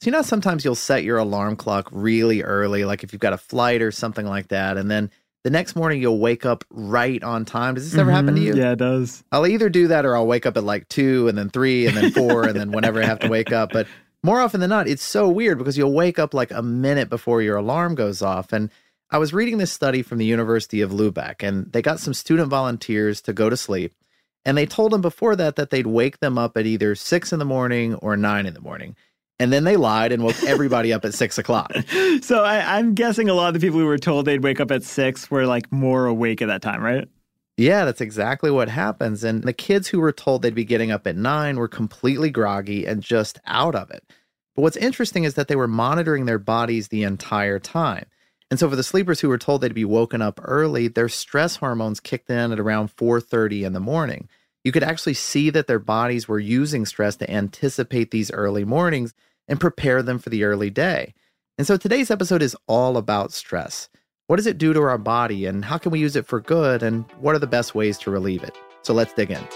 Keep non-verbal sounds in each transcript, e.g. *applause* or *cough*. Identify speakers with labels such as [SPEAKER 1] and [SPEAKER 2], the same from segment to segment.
[SPEAKER 1] So you know sometimes you'll set your alarm clock really early, like if you've got a flight or something like that, and then the next morning you'll wake up right on time. Does this ever happen to mm-hmm. you?
[SPEAKER 2] Yeah, it does.
[SPEAKER 1] I'll either do that or I'll wake up at like two and then three and then four and then whenever I have to wake up. But more often than not, it's so weird because you'll wake up like a minute before your alarm goes off. And I was reading this study from the University of Lubeck, and they got some student volunteers to go to sleep. And they told them before that that they'd wake them up at either six in the morning or nine in the morning. And then they lied and woke *laughs* everybody up at six o'clock.
[SPEAKER 2] So I, I'm guessing a lot of the people who were told they'd wake up at six were like more awake at that time, right?
[SPEAKER 1] Yeah, that's exactly what happens. And the kids who were told they'd be getting up at nine were completely groggy and just out of it. But what's interesting is that they were monitoring their bodies the entire time. And so for the sleepers who were told they'd be woken up early, their stress hormones kicked in at around 4:30 in the morning. You could actually see that their bodies were using stress to anticipate these early mornings and prepare them for the early day. And so today's episode is all about stress. What does it do to our body and how can we use it for good and what are the best ways to relieve it? So let's dig in.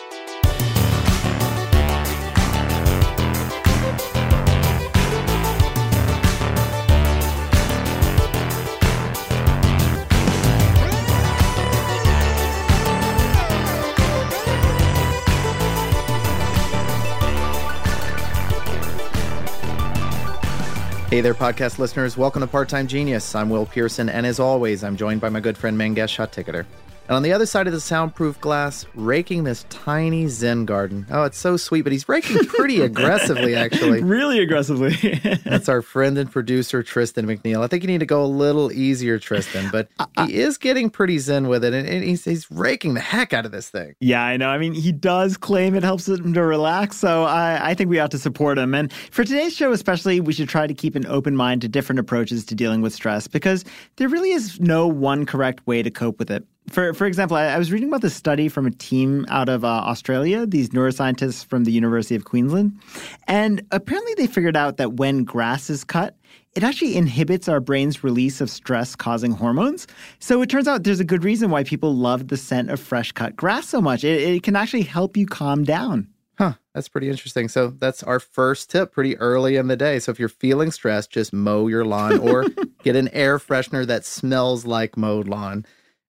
[SPEAKER 1] Hey there, podcast listeners. Welcome to Part Time Genius. I'm Will Pearson, and as always, I'm joined by my good friend Mangesh Hattikudur. And on the other side of the soundproof glass, raking this tiny Zen garden. Oh, it's so sweet, but he's raking pretty *laughs* aggressively, actually. *laughs*
[SPEAKER 2] Really aggressively. *laughs*
[SPEAKER 1] That's our friend and producer, Tristan McNeil. I think you need to go a little easier, Tristan, but he is getting pretty Zen with it, and and he's, he's raking the heck out of this thing.
[SPEAKER 2] yeah, I know. I mean, he does claim it helps him to relax, so I, I think we ought to support him. And for today's show, especially, we should try to keep an open mind to different approaches to dealing with stress because there really is no one correct way to cope with it. For for example, I, I was reading about this study from a team out of uh, Australia, these neuroscientists from the University of Queensland, and apparently they figured out that when grass is cut, it actually inhibits our brain's release of stress-causing hormones. So it turns out there's a good reason why people love the scent of fresh cut grass so much. It, it can actually help you calm down.
[SPEAKER 1] Huh, that's pretty interesting. So that's our first tip pretty early in the day. So if you're feeling stressed, just mow your lawn or *laughs* get an air freshener that smells like mowed lawn.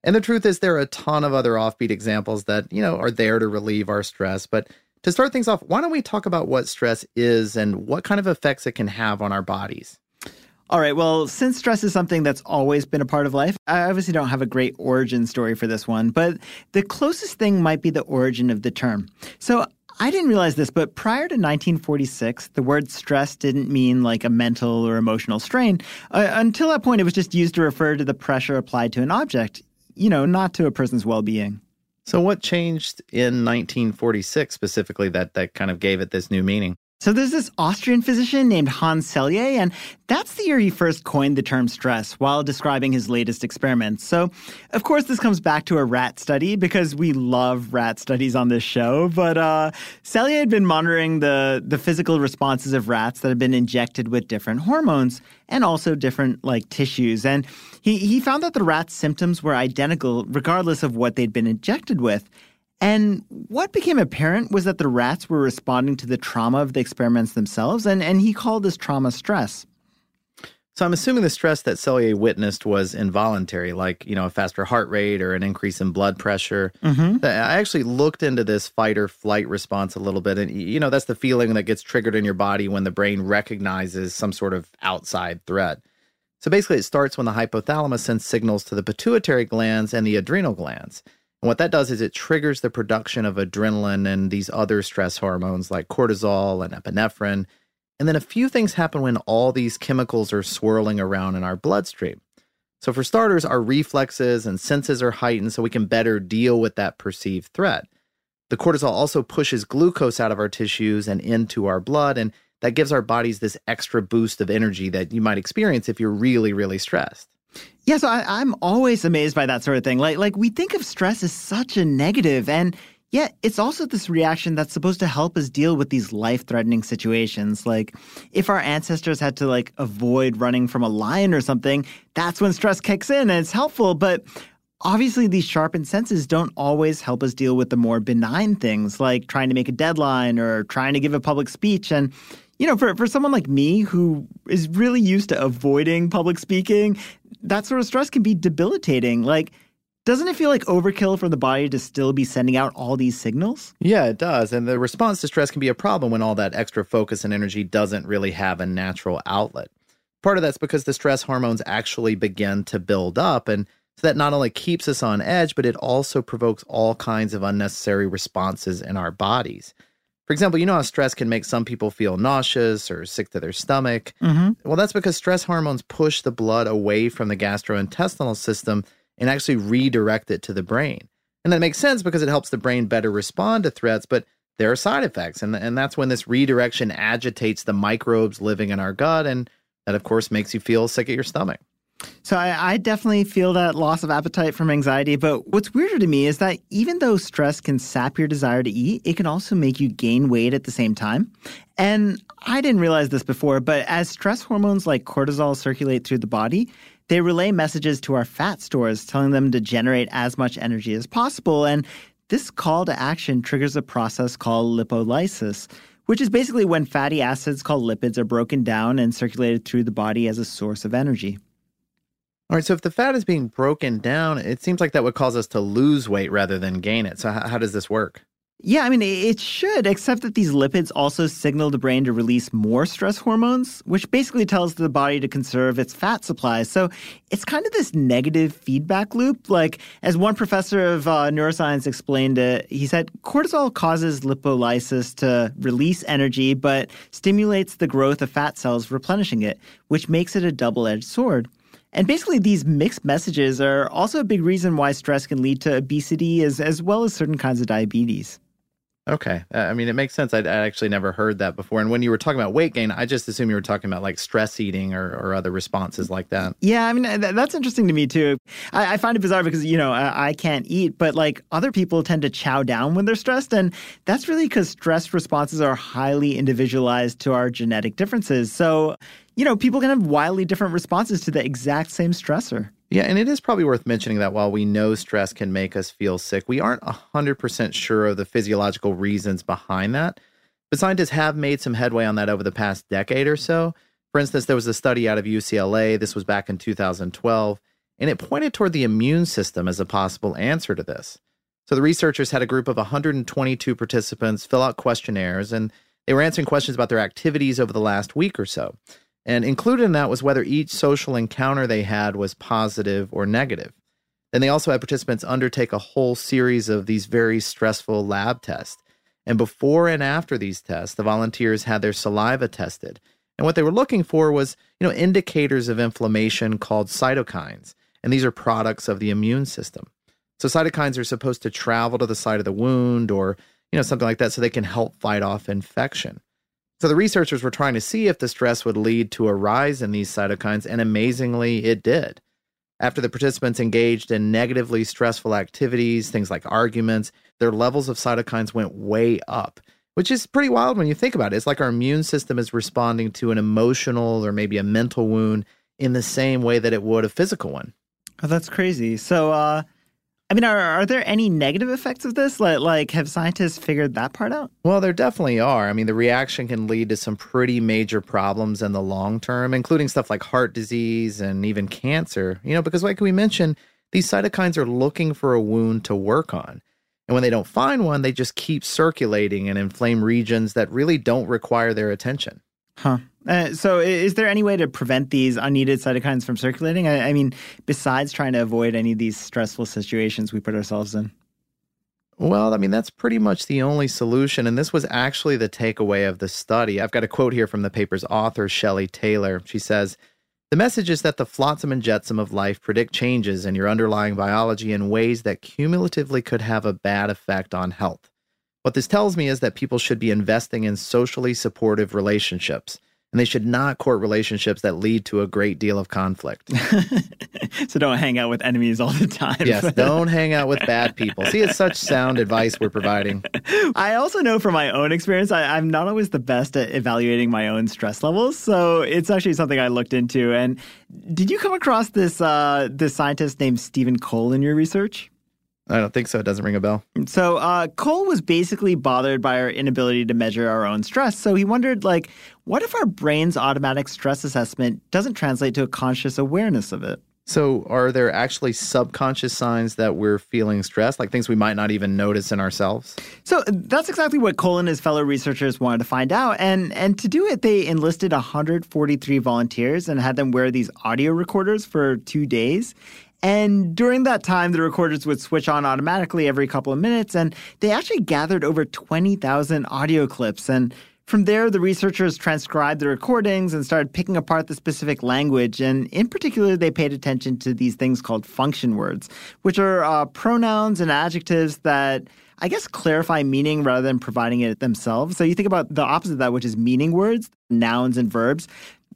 [SPEAKER 1] And the truth is there are a ton of other offbeat examples that, you know, are there to relieve our stress. But to start things off, why don't we talk about what stress is and what kind of effects it can have on our bodies?
[SPEAKER 2] All right. Well, since stress is something that's always been a part of life, I obviously don't have a great origin story for this one, but the closest thing might be the origin of the term. So I didn't realize this, but prior to 1946, the word stress didn't mean like a mental or emotional strain. Uh, until that point, it was just used to refer to the pressure applied to an object, you know, not to a person's well being.
[SPEAKER 1] So what changed in 1946 specifically that that kind of gave it this new meaning?
[SPEAKER 2] So there's this Austrian physician named Hans Selye, and that's the year he first coined the term stress while describing his latest experiments. So, of course, this comes back to a rat study because we love rat studies on this show. But uh, Selye had been monitoring the, the physical responses of rats that had been injected with different hormones and also different like tissues. And he, he found that the rats' symptoms were identical regardless of what they'd been injected with. And what became apparent was that the rats were responding to the trauma of the experiments themselves, and, and he called this trauma stress.
[SPEAKER 1] So I'm assuming the stress that Selye witnessed was involuntary, like, you know, a faster heart rate or an increase in blood pressure. Mm-hmm. I actually looked into this fight or flight response a little bit. And, you know, that's the feeling that gets triggered in your body when the brain recognizes some sort of outside threat. So basically, it starts when the hypothalamus sends signals to the pituitary glands and the adrenal glands. And what that does is it triggers the production of adrenaline and these other stress hormones like cortisol and epinephrine. And then a few things happen when all these chemicals are swirling around in our bloodstream. So, for starters, our reflexes and senses are heightened so we can better deal with that perceived threat. The cortisol also pushes glucose out of our tissues and into our blood, and that gives our bodies this extra boost of energy that you might experience if you're really, really stressed.
[SPEAKER 2] Yeah, so I, am always amazed by that sort of thing. Like, like we think of stress as such a negative, and yet it's also this reaction that's supposed to help us deal with these life-threatening situations. Like, if our ancestors had to like avoid running from a lion or something, that's when stress kicks in, and it's helpful. But obviously, these sharpened senses don't always help us deal with the more benign things, like trying to make a deadline or trying to give a public speech, and you know, for, for someone like me who is really used to avoiding public speaking, that sort of stress can be debilitating. Like, doesn't it feel like overkill for the body to still be sending out all these signals?
[SPEAKER 1] Yeah, it does. And the response to stress can be a problem when all that extra focus and energy doesn't really have a natural outlet. Part of that's because the stress hormones actually begin to build up. And so that not only keeps us on edge, but it also provokes all kinds of unnecessary responses in our bodies. For example, you know how stress can make some people feel nauseous or sick to their stomach? Mm-hmm. Well, that's because stress hormones push the blood away from the gastrointestinal system and actually redirect it to the brain. And that makes sense because it helps the brain better respond to threats, but there are side effects. And, and that's when this redirection agitates the microbes living in our gut. And that, of course, makes you feel sick at your stomach.
[SPEAKER 2] So I, I, definitely feel that loss of appetite from anxiety. But what's weirder to me is that even though stress can sap your desire to eat, it can also make you gain weight at the same time. And I didn't realize this before, but as stress hormones like cortisol circulate through the body, they relay messages to our fat stores telling them to generate as much energy as possible. And this call to action triggers a process called lipolysis, which is basically when fatty acids called lipids are broken down and circulated through the body as a source of energy.
[SPEAKER 1] All right, so if the fat is being broken down, it seems like that would cause us to lose weight rather than gain it. So, how, how does this work?
[SPEAKER 2] Yeah, I mean, it should, except that these lipids also signal the brain to release more stress hormones, which basically tells the body to conserve its fat supply. So it's kind of this negative feedback loop. Like, as one professor of uh, neuroscience explained it, he said cortisol causes lipolysis to release energy, but stimulates the growth of fat cells, replenishing it, which makes it a double edged sword. And basically, these mixed messages are also a big reason why stress can lead to obesity as, as well as certain kinds of diabetes.
[SPEAKER 1] Okay. Uh, I mean, it makes sense. I'd, I'd, actually never heard that before. And when you were talking about weight gain, I just assumed you were talking about like stress eating or, or other responses like that.
[SPEAKER 2] Yeah. I mean, th- that's interesting to me too. I, I, find it bizarre because, you know, I, I, can't eat, but like other people tend to chow down when they're stressed. And that's really because stress responses are highly individualized to our genetic differences. So, you know, people can have wildly different responses to the exact same stressor.
[SPEAKER 1] Yeah, and it is probably worth mentioning that while we know stress can make us feel sick, we aren't 100% sure of the physiological reasons behind that. But scientists have made some headway on that over the past decade or so. For instance, there was a study out of UCLA, this was back in 2012, and it pointed toward the immune system as a possible answer to this. So the researchers had a group of 122 participants fill out questionnaires, and they were answering questions about their activities over the last week or so. And included in that was whether each social encounter they had was positive or negative. Then they also had participants undertake a whole series of these very stressful lab tests. And before and after these tests, the volunteers had their saliva tested. And what they were looking for was, you know, indicators of inflammation called cytokines. And these are products of the immune system. So cytokines are supposed to travel to the site of the wound or, you know, something like that so they can help fight off infection. So the researchers were trying to see if the stress would lead to a rise in these cytokines, and amazingly, it did. After the participants engaged in negatively stressful activities, things like arguments, their levels of cytokines went way up, which is pretty wild when you think about it. It's like our immune system is responding to an emotional or maybe a mental wound in the same way that it would a physical one.
[SPEAKER 2] Oh, that's crazy. So, uh, I mean, are, are there any negative effects of this? Like, like, have scientists figured that part out?
[SPEAKER 1] Well, there definitely are. I mean, the reaction can lead to some pretty major problems in the long term, including stuff like heart disease and even cancer. You know, because like we mentioned, these cytokines are looking for a wound to work on. And when they don't find one, they just keep circulating and inflame regions that really don't require their attention.
[SPEAKER 2] Huh. Uh, so, is there any way to prevent these unneeded cytokines from circulating? I, I, mean, besides trying to avoid any of these stressful situations we put ourselves in?
[SPEAKER 1] Well, I mean, that's pretty much the only solution. And this was actually the takeaway of the study. I've got a quote here from the paper's author, Shelley Taylor. She says, the message is that the flotsam and jetsam of life predict changes in your underlying biology in ways that cumulatively could have a bad effect on health. What this tells me is that people should be investing in socially supportive relationships and they should not court relationships that lead to a great deal of conflict. *laughs*
[SPEAKER 2] so don't hang out with enemies all the time.
[SPEAKER 1] yes, *laughs* don't hang out with bad people. See, it's such sound advice we're providing.
[SPEAKER 2] I also know from my own experience, I, am not always the best at evaluating my own stress levels. So it's actually something I looked into. And did you come across this uh, this scientist named Stephen Cole in your research?
[SPEAKER 1] I don't think so. It doesn't ring a bell.
[SPEAKER 2] So uh, Cole was basically bothered by our inability to measure our own stress. So he wondered, like, what if our brain's automatic stress assessment doesn't translate to a conscious awareness of it?
[SPEAKER 1] So, are there actually subconscious signs that we're feeling stressed, like things we might not even notice in ourselves?
[SPEAKER 2] So, that's exactly what Cole and his fellow researchers wanted to find out. And, and to do it, they enlisted 143 volunteers and had them wear these audio recorders for two days. And during that time, the recorders would switch on automatically every couple of minutes, and they actually gathered over 20,000 audio clips. And from there, the researchers transcribed the recordings and started picking apart the specific language. And in particular, they paid attention to these things called function words, which are uh, pronouns and adjectives that I guess clarify meaning rather than providing it themselves. So you think about the opposite of that, which is meaning words, nouns and verbs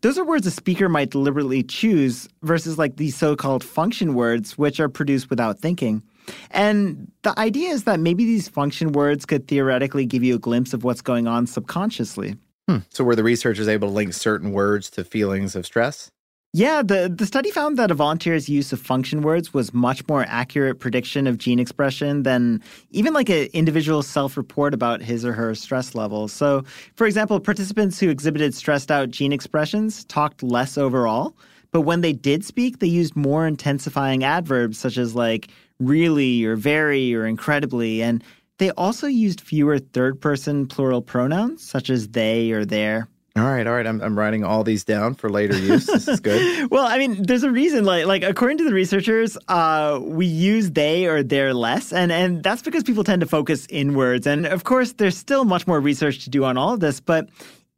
[SPEAKER 2] those are words a speaker might deliberately choose versus like these so-called function words which are produced without thinking. And the idea is that maybe these function words could theoretically give you a glimpse of what's going on subconsciously.
[SPEAKER 1] Hmm. so were the researchers able to link certain words to feelings of stress
[SPEAKER 2] yeah, the, the study found that a volunteer's use of function words was much more accurate prediction of gene expression than even like an individual self-report about his or her stress levels. So, for example, participants who exhibited stressed out gene expressions talked less overall, but when they did speak, they used more intensifying adverbs such as like really or very or incredibly and they also used fewer third person plural pronouns such as they or their.
[SPEAKER 1] All right, all right. I'm, I'm writing all these down for later use. This is good. *laughs*
[SPEAKER 2] well, I mean, there's a reason. Like, like according to the researchers, uh, we use they or their less, and and that's because people tend to focus inwards. And of course, there's still much more research to do on all of this. But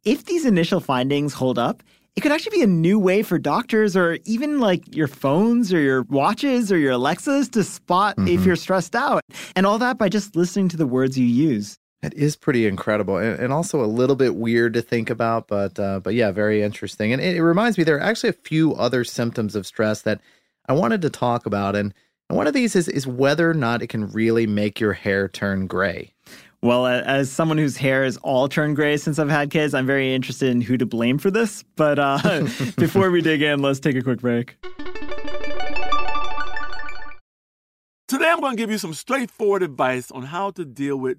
[SPEAKER 2] if these initial findings hold up, it could actually be a new way for doctors or even like your phones or your watches or your Alexas to spot mm-hmm. if you're stressed out, and all that by just listening to the words you use.
[SPEAKER 1] That is pretty incredible, and, and, also a little bit weird to think about, but uh, but yeah, very interesting. And it, it, reminds me there are actually a few other symptoms of stress that I wanted to talk about, and, and one of these is is whether or not it can really make your hair turn gray.
[SPEAKER 2] Well, as someone whose hair has all turned gray since I've had kids, I'm very interested in who to blame for this. But uh, *laughs* before we dig in, let's take a quick break.
[SPEAKER 3] Today, I'm going to give you some straightforward advice on how to deal with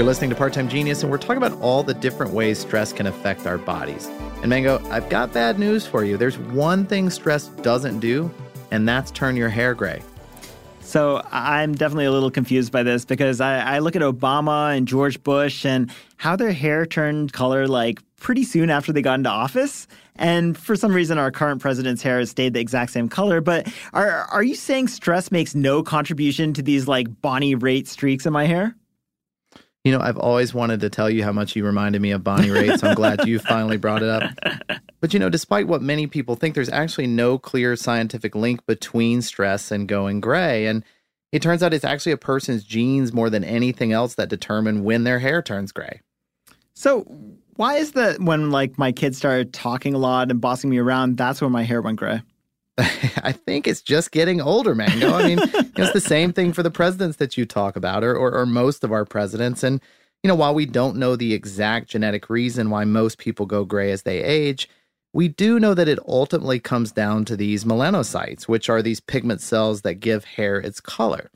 [SPEAKER 1] You're listening to Part Time Genius, and we're talking about all the different ways stress can affect our bodies. And Mango, I've got bad news for you. There's one thing stress doesn't do, and that's turn your hair gray.
[SPEAKER 2] So I'm definitely a little confused by this because I, I, look at Obama and George Bush and how their hair turned color like pretty soon after they got into office. And for some reason, our current president's hair has stayed the exact same color. But are are you saying stress makes no contribution to these like Bonnie Raitt streaks in my hair?
[SPEAKER 1] You know, I've always wanted to tell you how much you reminded me of Bonnie Raitt, so I'm glad you *laughs* finally brought it up. But you know, despite what many people think, there's actually no clear scientific link between stress and going gray. And it turns out it's actually a person's genes more than anything else that determine when their hair turns gray.
[SPEAKER 2] So, why is that when like my kids started talking a lot and bossing me around, that's when my hair went gray? *laughs*
[SPEAKER 1] I think it's just getting older, Mango. I mean, *laughs* it's the same thing for the presidents that you talk about, or, or, or most of our presidents. And, you know, while we don't know the exact genetic reason why most people go gray as they age, we do know that it ultimately comes down to these melanocytes, which are these pigment cells that give hair its color.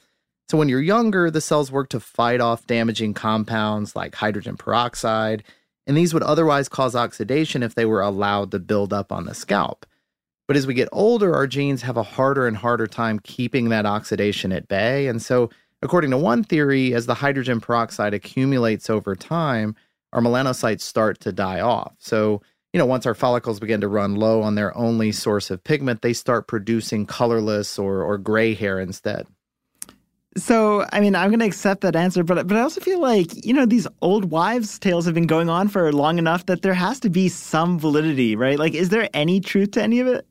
[SPEAKER 1] So when you're younger, the cells work to fight off damaging compounds like hydrogen peroxide, and these would otherwise cause oxidation if they were allowed to build up on the scalp. But as we get older, our genes have a harder and harder time keeping that oxidation at bay. And so, according to one theory, as the hydrogen peroxide accumulates over time, our melanocytes start to die off. So, you know, once our follicles begin to run low on their only source of pigment, they start producing colorless or, or gray hair instead.
[SPEAKER 2] So, I mean, I'm going to accept that answer, but but I also feel like, you know, these old wives' tales have been going on for long enough that there has to be some validity, right? Like, is there any truth to any of it?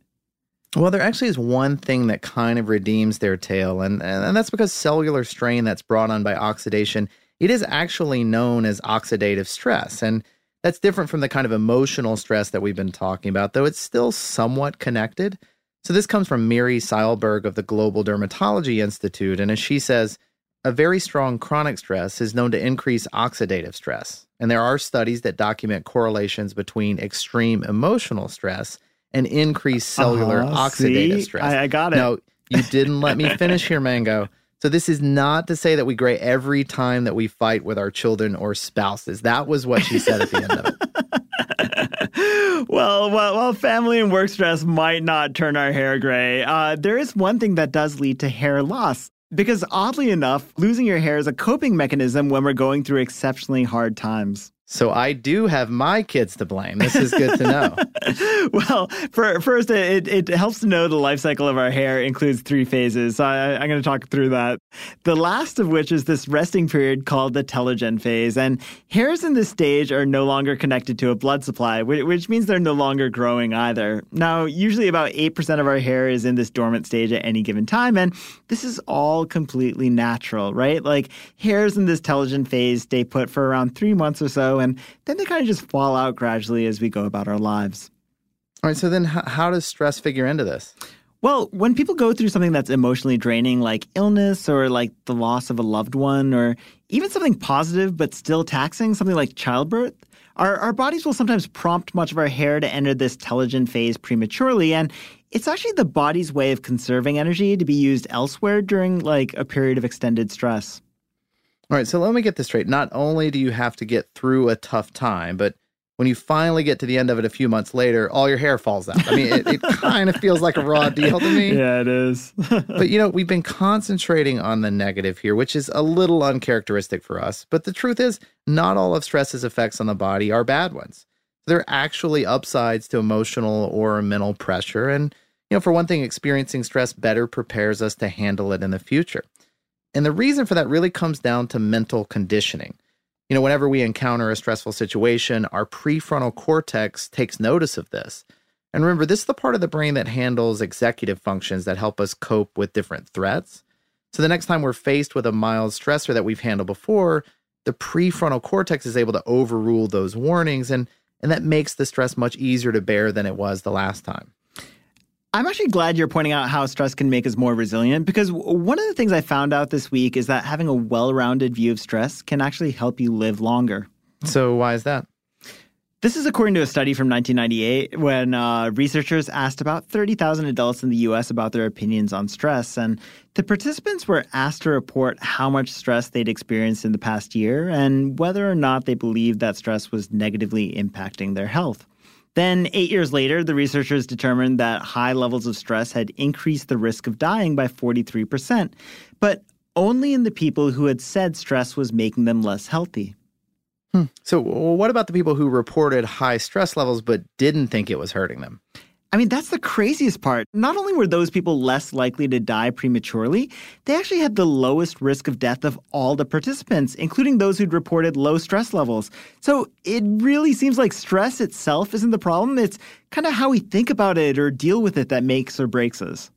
[SPEAKER 1] Well, there actually is one thing that kind of redeems their tale, and, and that's because cellular strain that's brought on by oxidation, it is actually known as oxidative stress. And that's different from the kind of emotional stress that we've been talking about, though it's still somewhat connected. So this comes from Miri Seiberg of the Global Dermatology Institute, and as she says, a very strong chronic stress is known to increase oxidative stress. And there are studies that document correlations between extreme emotional stress and increase cellular uh-huh. oxidative
[SPEAKER 2] See?
[SPEAKER 1] stress.
[SPEAKER 2] I, I got it.
[SPEAKER 1] No, you didn't let me finish here, Mango. So this is not to say that we gray every time that we fight with our children or spouses. That was what she said at the end of
[SPEAKER 2] it. *laughs* well, well, well, family and work stress might not turn our hair gray. Uh, there is one thing that does lead to hair loss. Because oddly enough, losing your hair is a coping mechanism when we're going through exceptionally hard times.
[SPEAKER 1] So I do have my kids to blame. This is good to know. *laughs*
[SPEAKER 2] well, for, first, uh, it, it helps to know the life cycle of our hair includes three phases. So I, I'm going to talk through that. The last of which is this resting period called the telogen phase. And hairs in this stage are no longer connected to a blood supply, which, which means they're no longer growing either. Now, usually about 8% of our hair is in this dormant stage at any given time. And this is all completely natural, right? Like hairs in this telogen phase stay put for around three months or so and then they kind of just fall out gradually as we go about our lives.
[SPEAKER 1] All right, so then how, how does stress figure into this?
[SPEAKER 2] Well, when people go through something that's emotionally draining, like illness or like the loss of a loved one, or even something positive but still taxing, something like childbirth, our, our bodies will sometimes prompt much of our hair to enter this telogen phase prematurely. And it's actually the body's way of conserving energy to be used elsewhere during like a period of extended stress.
[SPEAKER 1] All right, so let me get this straight. Not only do you have to get through a tough time, but when you finally get to the end of it a few months later, all your hair falls out. I mean, it, it *laughs* kind of feels like a raw deal to me.
[SPEAKER 2] Yeah, it is. *laughs*
[SPEAKER 1] but you know, we've been concentrating on the negative here, which is a little uncharacteristic for us. But the truth is, not all of stress's effects on the body are bad ones. There are actually upsides to emotional or mental pressure. And, you know, for one thing, experiencing stress better prepares us to handle it in the future. And the reason for that really comes down to mental conditioning. You know, whenever we encounter a stressful situation, our prefrontal cortex takes notice of this. And remember, this is the part of the brain that handles executive functions that help us cope with different threats. So the next time we're faced with a mild stressor that we've handled before, the prefrontal cortex is able to overrule those warnings and and that makes the stress much easier to bear than it was the last time.
[SPEAKER 2] I'm actually glad you're pointing out how stress can make us more resilient because one of the things I found out this week is that having a well rounded view of stress can actually help you live longer.
[SPEAKER 1] So, why is that?
[SPEAKER 2] This is according to a study from 1998 when uh, researchers asked about 30,000 adults in the US about their opinions on stress. And the participants were asked to report how much stress they'd experienced in the past year and whether or not they believed that stress was negatively impacting their health. Then, eight years later, the researchers determined that high levels of stress had increased the risk of dying by 43%, but only in the people who had said stress was making them less healthy.
[SPEAKER 1] Hmm. So, what about the people who reported high stress levels but didn't think it was hurting them?
[SPEAKER 2] I mean, that's the craziest part. Not only were those people less likely to die prematurely, they actually had the lowest risk of death of all the participants, including those who'd reported low stress levels. So it really seems like stress itself isn't the problem. It's kind of how we think about it or deal with it that makes or breaks us.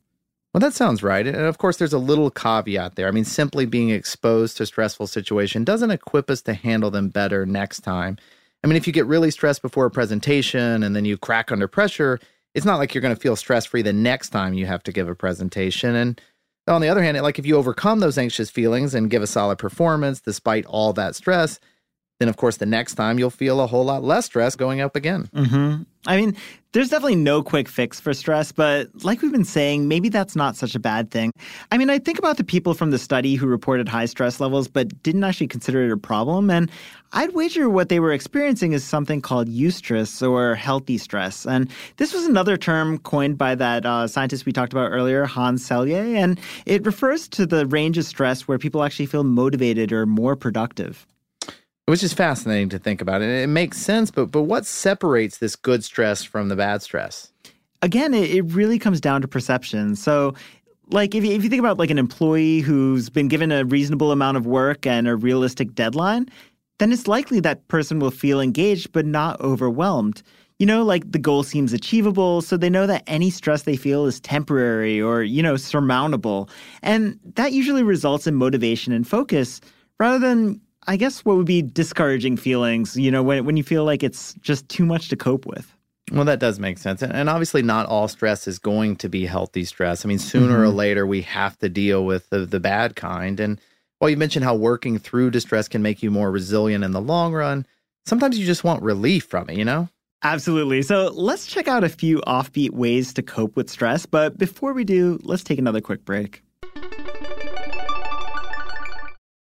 [SPEAKER 1] Well, that sounds right. And of course, there's a little caveat there. I mean, simply being exposed to stressful situation doesn't equip us to handle them better next time. I mean, if you get really stressed before a presentation and then you crack under pressure, it's not like you're going to feel stress free the next time you have to give a presentation. And on the other hand, like if you overcome those anxious feelings and give a solid performance despite all that stress, then of course the next time you'll feel a whole lot less stress going up again.
[SPEAKER 2] Mm-hmm. I mean, there's definitely no quick fix for stress, but like we've been saying, maybe that's not such a bad thing. I mean, I think about the people from the study who reported high stress levels but didn't actually consider it a problem, and I'd wager what they were experiencing is something called eustress or healthy stress. And this was another term coined by that uh, scientist we talked about earlier, Hans Selye, and it refers to the range of stress where people actually feel motivated or more productive
[SPEAKER 1] which is fascinating to think about. And it makes sense, but but what separates this good stress from the bad stress?
[SPEAKER 2] Again, it, it really comes down to perception. So like if you, if you think about like an employee who's been given a reasonable amount of work and a realistic deadline, then it's likely that person will feel engaged but not overwhelmed. You know, like the goal seems achievable, so they know that any stress they feel is temporary or, you know, surmountable. And that usually results in motivation and focus rather than I guess what would be discouraging feelings, you know, when, when you feel like it's just too much to cope with.
[SPEAKER 1] Well, that does make sense. And obviously, not all stress is going to be healthy stress. I mean, sooner mm-hmm. or later, we have to deal with the, the bad kind. And while you mentioned how working through distress can make you more resilient in the long run, sometimes you just want relief from it, you know?
[SPEAKER 2] Absolutely. So let's check out a few offbeat ways to cope with stress. But before we do, let's take another quick break.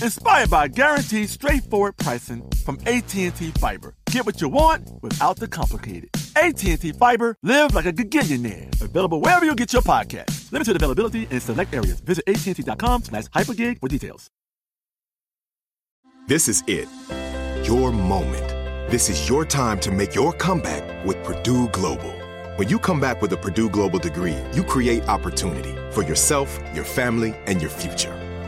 [SPEAKER 3] Inspired by guaranteed straightforward pricing from AT&T Fiber. Get what you want without the complicated. AT&T Fiber, live like a gigillionaire. Available wherever you get your podcast. Limited availability in select areas. Visit AT&T.com slash hypergig for details.
[SPEAKER 4] This is it. Your moment. This is your time to make your comeback with Purdue Global. When you come back with a Purdue Global degree, you create opportunity for yourself, your family, and your future.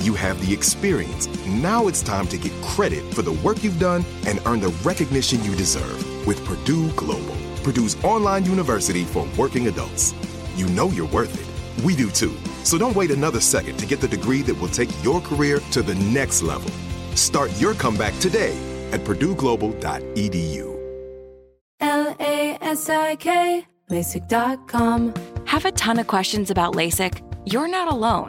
[SPEAKER 4] you have the experience. Now it's time to get credit for the work you've done and earn the recognition you deserve with Purdue Global, Purdue's online university for working adults. You know you're worth it. We do too. So don't wait another second to get the degree that will take your career to the next level. Start your comeback today at purdueglobal.edu.
[SPEAKER 5] L A S I K, LASIK.com.
[SPEAKER 6] Have a ton of questions about LASIK? You're not alone.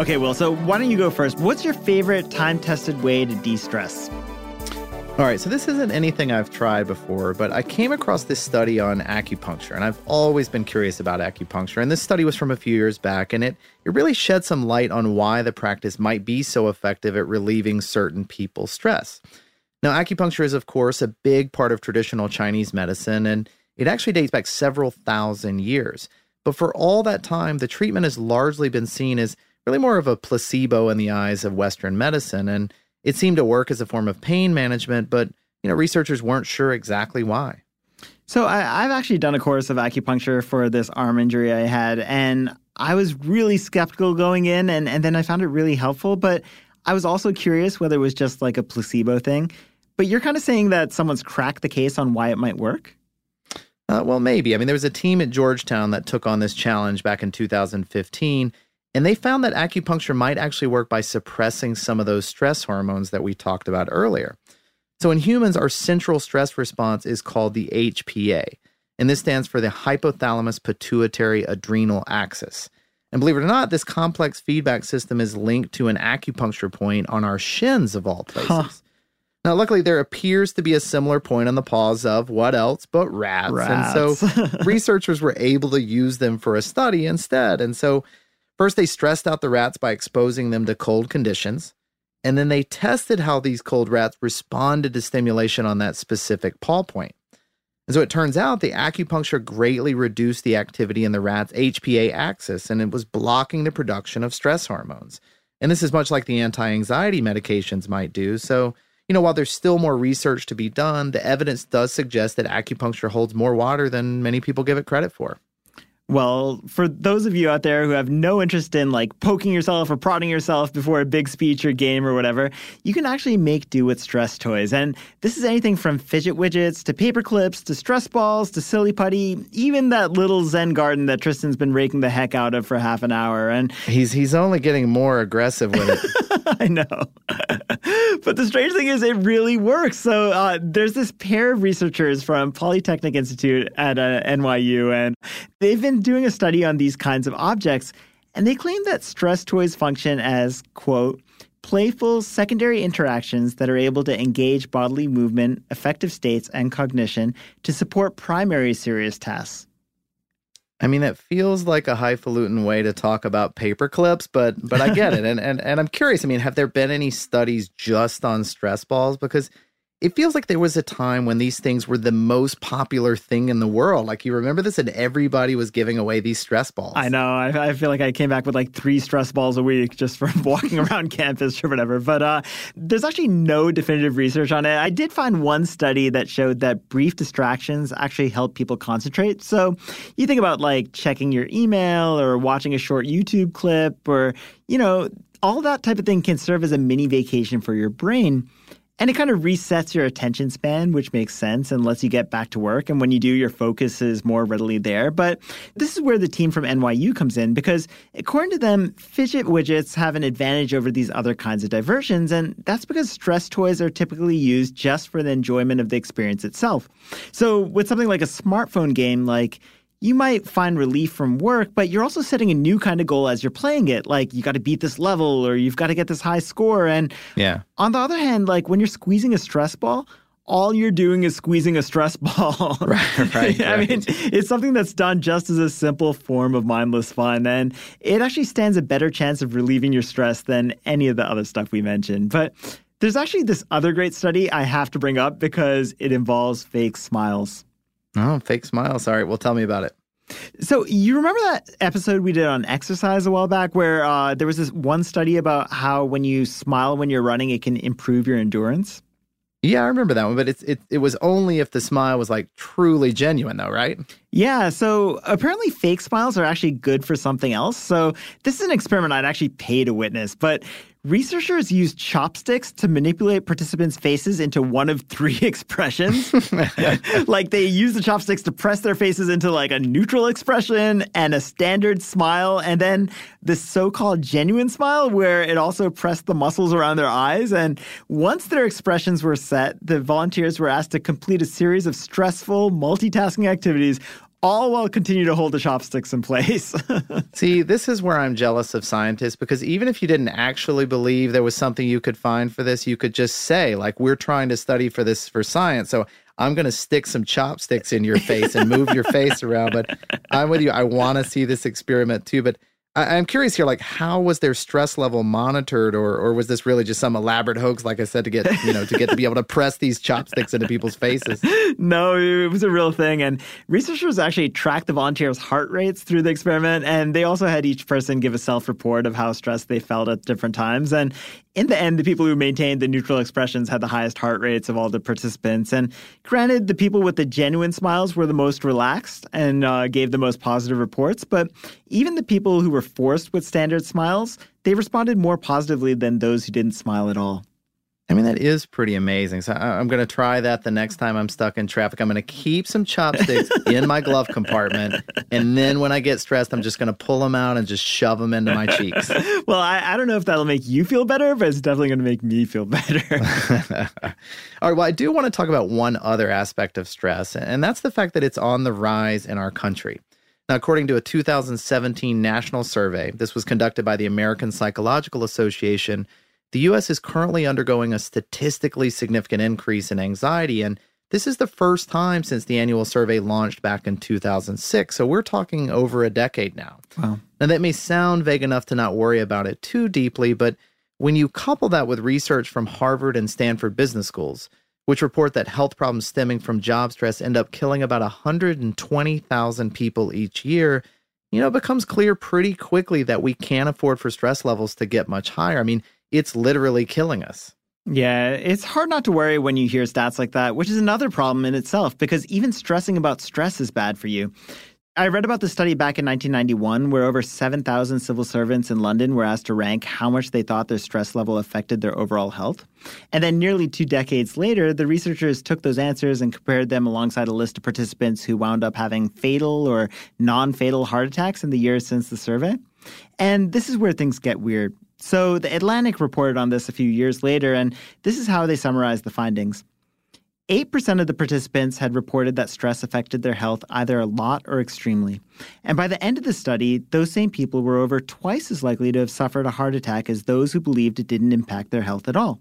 [SPEAKER 2] Okay, well, so why don't you go first? What's your favorite time tested way to de stress?
[SPEAKER 1] All right, so this isn't anything I've tried before, but I came across this study on acupuncture, and I've always been curious about acupuncture. And this study was from a few years back, and it, it really shed some light on why the practice might be so effective at relieving certain people's stress. Now, acupuncture is, of course, a big part of traditional Chinese medicine, and it actually dates back several thousand years. But for all that time, the treatment has largely been seen as really more of a placebo in the eyes of Western medicine. And it seemed to work as a form of pain management, but you know, researchers weren't sure exactly why.
[SPEAKER 2] So I, have actually done a course of acupuncture for this arm injury I had, and I was really skeptical going in, and, and then I found it really helpful. But I was also curious whether it was just like a placebo thing. But you're kind of saying that someone's cracked the case on why it might work?
[SPEAKER 1] Uh, well, maybe. I mean, there was a team at Georgetown that took on this challenge back in 2015 and they found that acupuncture might actually work by suppressing some of those stress hormones that we talked about earlier. So, in humans, our central stress response is called the HPA, and this stands for the hypothalamus pituitary adrenal axis. And believe it or not, this complex feedback system is linked to an acupuncture point on our shins, of all places. Huh. Now, luckily, there appears to be a similar point on the paws of what else but rats. rats. And so, *laughs* researchers were able to use them for a study instead. And so, First, they stressed out the rats by exposing them to cold conditions. And then they tested how these cold rats responded to stimulation on that specific paw point. And so it turns out the acupuncture greatly reduced the activity in the rat's HPA axis and it was blocking the production of stress hormones. And this is much like the anti anxiety medications might do. So, you know, while there's still more research to be done, the evidence does suggest that acupuncture holds more water than many people give it credit for.
[SPEAKER 2] Well, for those of you out there who have no interest in like poking yourself or prodding yourself before a big speech or game or whatever, you can actually make do with stress toys. And this is anything from fidget widgets to paper clips to stress balls to silly putty, even that little Zen garden that Tristan's been raking the heck out of for half an hour. And
[SPEAKER 1] he's he's only getting more aggressive with it. *laughs*
[SPEAKER 2] I know. *laughs* but the strange thing is, it really works. So uh, there's this pair of researchers from Polytechnic Institute at uh, NYU, and they've been doing a study on these kinds of objects, and they claim that stress toys function as, quote, playful secondary interactions that are able to engage bodily movement, affective states, and cognition to support primary serious tasks.
[SPEAKER 1] I mean, it feels like a highfalutin way to talk about paper clips, but but I get it, *laughs* and and and I'm curious. I mean, have there been any studies just on stress balls? Because it feels like there was a time when these things were the most popular thing in the world. Like you remember this, and everybody was giving away these stress balls.
[SPEAKER 2] I know. I, I feel like I came back with like three stress balls a week just from *laughs* walking *laughs* around campus or whatever. But uh, there's actually no definitive research on it. I did find one study that showed that brief distractions actually help people concentrate. So you think about like checking your email or watching a short YouTube clip or, you know, all that type of thing can serve as a mini vacation for your brain. And it kind of resets your attention span, which makes sense and lets you get back to work. And when you do, your focus is more readily there. But this is where the team from NYU comes in because, according to them, fidget widgets have an advantage over these other kinds of diversions. And that's because stress toys are typically used just for the enjoyment of the experience itself. So, with something like a smartphone game, like you might find relief from work, but you're also setting a new kind of goal as you're playing it. Like you got to beat this level or you've got to get this high score. And
[SPEAKER 1] yeah.
[SPEAKER 2] on the other hand, like when you're squeezing a stress ball, all you're doing is squeezing a stress *laughs* ball.
[SPEAKER 1] right, right. *laughs*
[SPEAKER 2] I
[SPEAKER 1] right.
[SPEAKER 2] mean, it's something that's done just as a simple form of mindless fun. And it actually stands a better chance of relieving your stress than any of the other stuff we mentioned. But there's actually this other great study I have to bring up because it involves fake smiles.
[SPEAKER 1] Oh, fake smiles. All right. Well, tell me about it.
[SPEAKER 2] So you remember that episode we did on exercise a while back, where uh, there was this one study about how when you smile when you're running, it can improve your endurance.
[SPEAKER 1] Yeah, I remember that one, but it's it it was only if the smile was like truly genuine, though, right?
[SPEAKER 2] Yeah, so apparently fake smiles are actually good for something else. So this is an experiment I'd actually pay to witness, but researchers used chopsticks to manipulate participants' faces into one of three *laughs* expressions. *laughs* like they use the chopsticks to press their faces into like a neutral expression and a standard smile, and then this so-called genuine smile where it also pressed the muscles around their eyes. And once their expressions were set, the volunteers were asked to complete a series of stressful multitasking activities all while continue to hold the chopsticks in place. *laughs*
[SPEAKER 1] See, this is where I'm jealous of scientists because even if you didn't actually believe there was something you could find for this, you could just say, like, we're trying to study for this for science. So I'm going to stick some chopsticks in your face and move your face around. But I'm with you. I want to see this experiment too. But I- am curious here, like, how was their stress level monitored, or or was this really just some elaborate hoax, like I said, to get you know to get to be able to press these chopsticks into people's faces? *laughs*
[SPEAKER 2] no, it was a real thing, and researchers actually tracked the volunteers' heart rates through the experiment, and they also had each person give a self-report of how stressed they felt at different times, and in the end, the people who maintained the neutral expressions had the highest heart rates of all the participants. And granted, the people with the genuine smiles were the most relaxed and uh, gave the most positive reports. But even the people who were forced with standard smiles, they responded more positively than those who didn't smile at all.
[SPEAKER 1] I mean, that is pretty amazing. So I- I'm going to try that the next time I'm stuck in traffic. I'm going to keep some chopsticks *laughs* in my glove compartment. And then when I get stressed, I'm just going to pull them out and just shove them into my cheeks. *laughs*
[SPEAKER 2] well, I, I don't know if that'll make you feel better, but it's definitely going to make me feel better. *laughs*
[SPEAKER 1] All right. Well, I do want to talk about one other aspect of stress, and that's the fact that it's on the rise in our country. Now, according to a 2017 national survey, this was conducted by the American Psychological Association, the U.S. is currently undergoing a statistically significant increase in anxiety, and this is the first time since the annual survey launched back in 2006. So we're talking over a decade now.
[SPEAKER 2] Wow.
[SPEAKER 1] Now, that may sound vague enough to not worry about it too deeply, but when you couple that with research from Harvard and Stanford business schools, which report that health problems stemming from job stress end up killing about 120,000 people each year, you know, it becomes clear pretty quickly that we can't afford for stress levels to get much higher. I mean, it's literally killing us.
[SPEAKER 2] Yeah, it's hard not to worry when you hear stats like that, which is another problem in itself because even stressing about stress is bad for you. I read about the study back in 1991 where over 7,000 civil servants in London were asked to rank how much they thought their stress level affected their overall health. And then nearly two decades later, the researchers took those answers and compared them alongside a list of participants who wound up having fatal or non fatal heart attacks in the years since the survey. And this is where things get weird. So the Atlantic reported on this a few years later, and this is how they summarized the findings. 8% of the participants had reported that stress affected their health either a lot or extremely. And by the end of the study, those same people were over twice as likely to have suffered a heart attack as those who believed it didn't impact their health at all.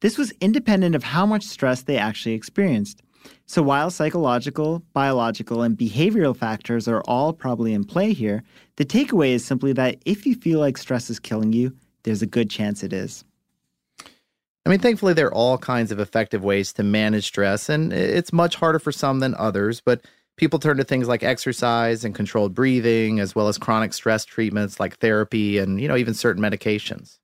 [SPEAKER 2] This was independent of how much stress they actually experienced. So while psychological, biological, and behavioral factors are all probably in play here, the takeaway is simply that if you feel like stress is killing you, there's a good chance it is.
[SPEAKER 1] I mean, thankfully, there are all kinds of effective ways to manage stress, and it's much harder for some than others, but people turn to things like exercise and controlled breathing, as well as chronic stress treatments like therapy and, you know, even certain medications.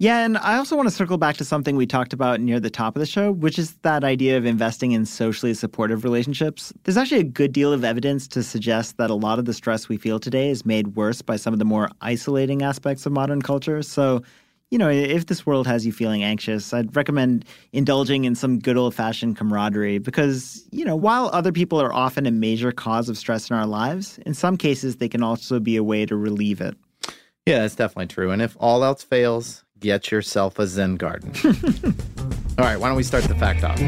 [SPEAKER 2] Yeah, and I also want to circle back to something we talked about near the top of the show, which is that idea of investing in socially supportive relationships. There's actually a good deal of evidence to suggest that a lot of the stress we feel today is made worse by some of the more isolating aspects of modern culture. So, you know, if this world has you feeling anxious, I'd recommend indulging in some good old fashioned camaraderie because, you know, while other people are often a major cause of stress in our lives, in some cases they can also be a way to relieve it.
[SPEAKER 1] Yeah, that's definitely true. And if all else fails, get yourself a Zen garden. *laughs* All right, why don't we start the fact off?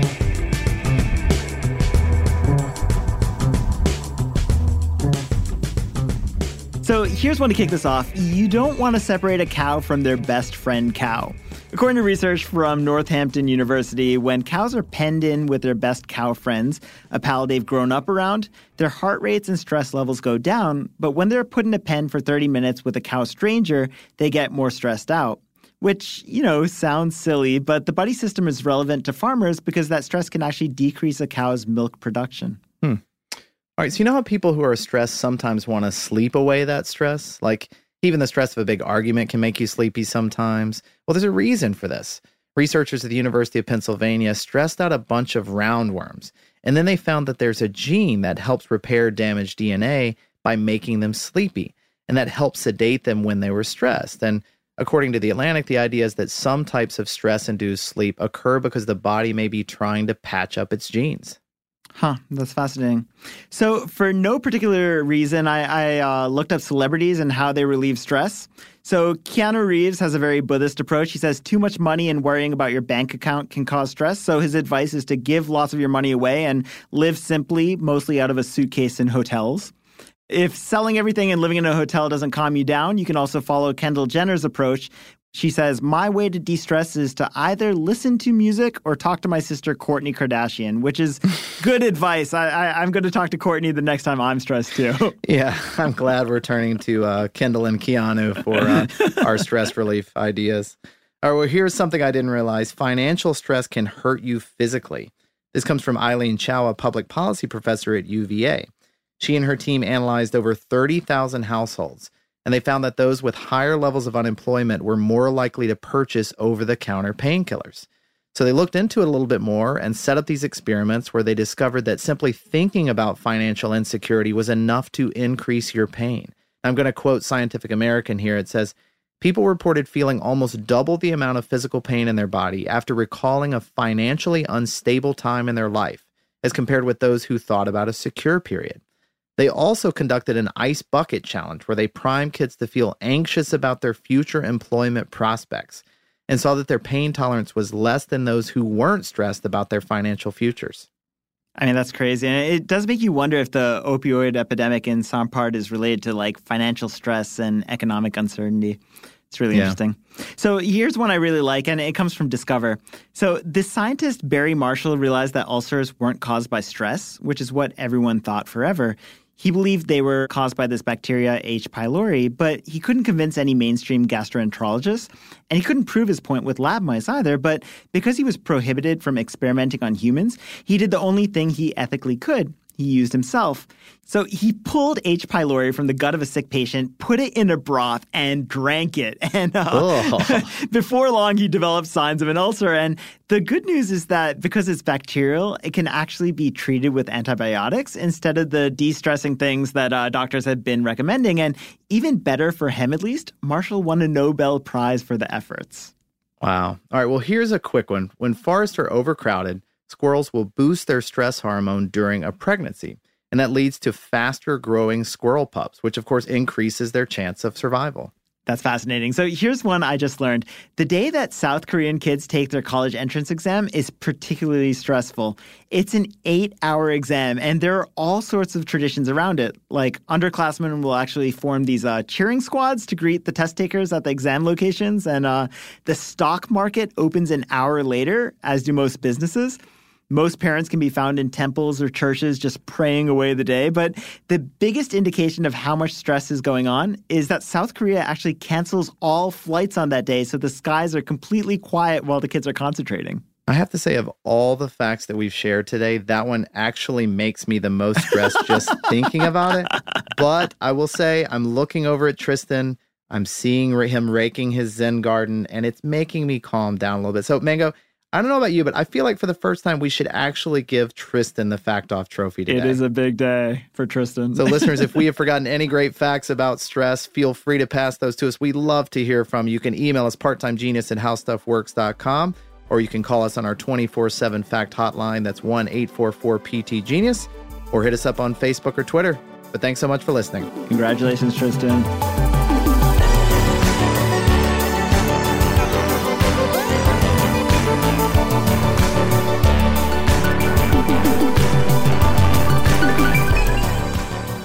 [SPEAKER 2] So here's one to kick this off. You don't want to separate a cow from their best friend cow. According to research from Northampton University, when cows are penned in with their best cow friends, a pal they've grown up around, their heart rates and stress levels go down. But when they're put in a pen for 30 minutes with a cow stranger, they get more stressed out which, you know, sounds silly, but the buddy system is relevant to farmers because that stress can actually decrease a cow's milk production.
[SPEAKER 1] Hmm. All right, so you know how people who are stressed sometimes want to sleep away that stress? Like even the stress of a big argument can make you sleepy sometimes. Well, there's a reason for this. Researchers at the University of Pennsylvania stressed out a bunch of roundworms, and then they found that there's a gene that helps repair damaged DNA by making them sleepy, and that helps sedate them when they were stressed. And According to The Atlantic, the idea is that some types of stress induced sleep occur because the body may be trying to patch up its genes.
[SPEAKER 2] Huh, that's fascinating. So, for no particular reason, I, I uh, looked up celebrities and how they relieve stress. So, Keanu Reeves has a very Buddhist approach. He says too much money and worrying about your bank account can cause stress. So, his advice is to give lots of your money away and live simply, mostly out of a suitcase in hotels. If selling everything and living in a hotel doesn't calm you down, you can also follow Kendall Jenner's approach. She says, My way to de stress is to either listen to music or talk to my sister, Kourtney Kardashian, which is *laughs* good advice. I, I, am going to talk to Kourtney the next time I'm stressed too. *laughs*
[SPEAKER 1] Yeah, I'm glad we're turning to uh, Kendall and Keanu for uh, *laughs* our stress relief ideas. All right, well, here's something I didn't realize financial stress can hurt you physically. This comes from Eileen Chou, a public policy professor at UVA. She and her team analyzed over 30,000 households, and they found that those with higher levels of unemployment were more likely to purchase over the counter painkillers. So they looked into it a little bit more and set up these experiments where they discovered that simply thinking about financial insecurity was enough to increase your pain. I'm going to quote Scientific American here. It says, People reported feeling almost double the amount of physical pain in their body after recalling a financially unstable time in their life as compared with those who thought about a secure period. They also conducted an ice bucket challenge where they primed kids to feel anxious about their future employment prospects and saw that their pain tolerance was less than those who weren't stressed about their financial futures.
[SPEAKER 2] I mean, that's crazy. And it does make you wonder if the opioid epidemic in some part is related to like financial stress and economic uncertainty. It's really yeah. interesting. So here's one I really like, and it comes from Discover. So this scientist, Barry Marshall, realized that ulcers weren't caused by stress, which is what everyone thought forever. He believed they were caused by this bacteria H. pylori, but he couldn't convince any mainstream gastroenterologists, and he couldn't prove his point with lab mice either. But because he was prohibited from experimenting on humans, he did the only thing he ethically could he used himself. So he pulled H. pylori from the gut of a sick patient, put it in a broth, and drank it. *laughs* And uh, *laughs* before long, he developed signs of an ulcer. And the good news is that because it's bacterial, it can actually be treated with antibiotics instead of the de stressing things that uh, doctors have been recommending. And even better for him, at least, Marshall won a Nobel Prize for the efforts.
[SPEAKER 1] Wow. All right. Well, here's a quick one. When forests are overcrowded, squirrels will boost their stress hormone during a pregnancy. And that leads to faster growing squirrel pups, which of course increases their chance of survival.
[SPEAKER 2] That's fascinating. So here's one I just learned. The day that South Korean kids take their college entrance exam is particularly stressful. It's an eight hour exam, and there are all sorts of traditions around it. Like underclassmen will actually form these uh, cheering squads to greet the test takers at the exam locations, and uh, the stock market opens an hour later, as do most businesses. Most parents can be found in temples or churches just praying away the day. But the biggest indication of how much stress is going on is that South Korea actually cancels all flights on that day. So the skies are completely quiet while the kids are concentrating.
[SPEAKER 1] I have to say, of all the facts that we've shared today, that one actually makes me the most stressed *laughs* just thinking about it. But I will say, I'm looking over at Tristan. I'm seeing him raking his Zen garden, and it's making me calm down a little bit. So, Mango, I don't know about you, but I feel like for the first time we should actually give Tristan the fact off trophy today.
[SPEAKER 2] It is a big day for Tristan.
[SPEAKER 1] so, listeners, if we have *laughs* forgotten any great facts about stress, feel free to pass those to us. We love to hear from you. You can email us parttimegenius at howstuffworks.com or you can call us on our 24 7 fact hotline. That's 1 844 PT Genius, or hit us up on Facebook or Twitter. But thanks so much for listening.
[SPEAKER 2] Congratulations, Tristan.